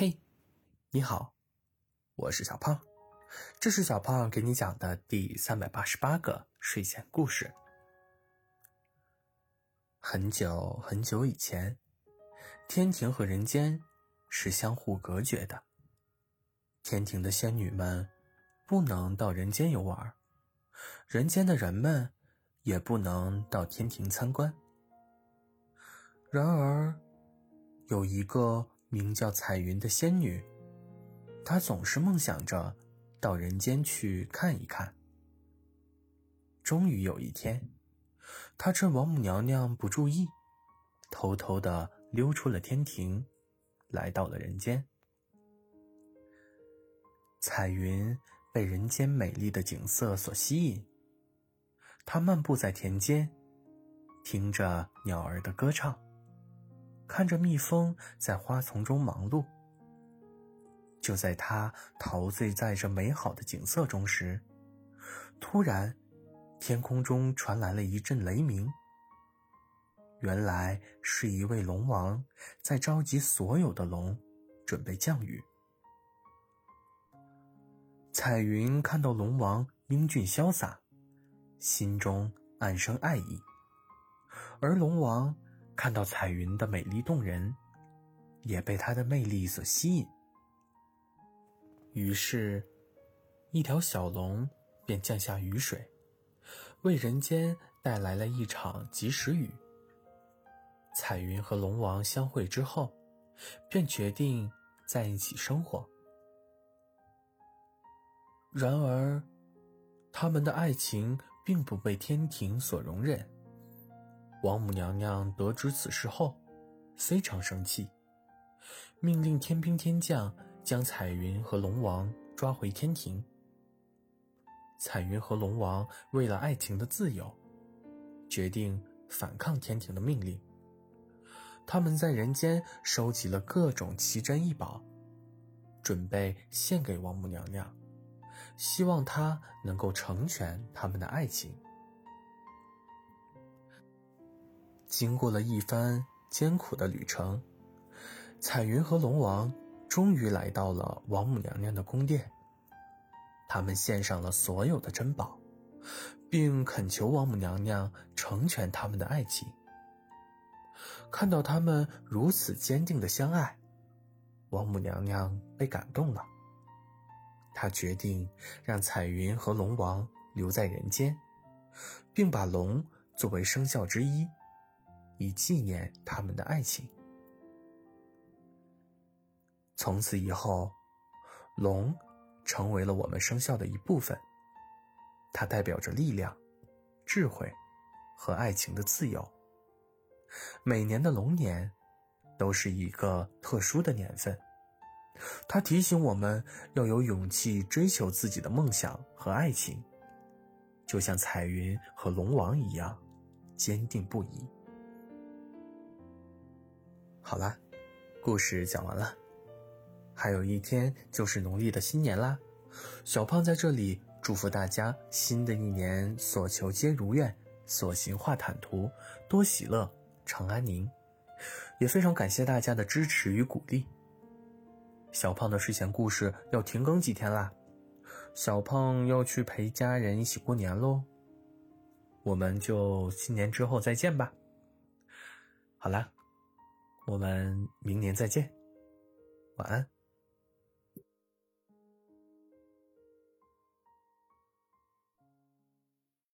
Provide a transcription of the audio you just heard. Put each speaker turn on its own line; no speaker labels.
嘿，你好，我是小胖，这是小胖给你讲的第三百八十八个睡前故事。很久很久以前，天庭和人间是相互隔绝的，天庭的仙女们不能到人间游玩，人间的人们也不能到天庭参观。然而，有一个。名叫彩云的仙女，她总是梦想着到人间去看一看。终于有一天，她趁王母娘娘不注意，偷偷的溜出了天庭，来到了人间。彩云被人间美丽的景色所吸引，她漫步在田间，听着鸟儿的歌唱。看着蜜蜂在花丛中忙碌，就在他陶醉在这美好的景色中时，突然，天空中传来了一阵雷鸣。原来是一位龙王在召集所有的龙，准备降雨。彩云看到龙王英俊潇洒，心中暗生爱意，而龙王。看到彩云的美丽动人，也被她的魅力所吸引。于是，一条小龙便降下雨水，为人间带来了一场及时雨。彩云和龙王相会之后，便决定在一起生活。然而，他们的爱情并不被天庭所容忍。王母娘娘得知此事后，非常生气，命令天兵天将将彩云和龙王抓回天庭。彩云和龙王为了爱情的自由，决定反抗天庭的命令。他们在人间收集了各种奇珍异宝，准备献给王母娘娘，希望她能够成全他们的爱情。经过了一番艰苦的旅程，彩云和龙王终于来到了王母娘娘的宫殿。他们献上了所有的珍宝，并恳求王母娘娘成全他们的爱情。看到他们如此坚定的相爱，王母娘娘被感动了。她决定让彩云和龙王留在人间，并把龙作为生肖之一。以纪念他们的爱情。从此以后，龙成为了我们生肖的一部分。它代表着力量、智慧和爱情的自由。每年的龙年都是一个特殊的年份，它提醒我们要有勇气追求自己的梦想和爱情，就像彩云和龙王一样坚定不移。好啦，故事讲完了，还有一天就是农历的新年啦。小胖在这里祝福大家，新的一年所求皆如愿，所行化坦途，多喜乐，常安宁。也非常感谢大家的支持与鼓励。小胖的睡前故事要停更几天啦，小胖要去陪家人一起过年喽。我们就新年之后再见吧。好啦。我们明年再见，晚安。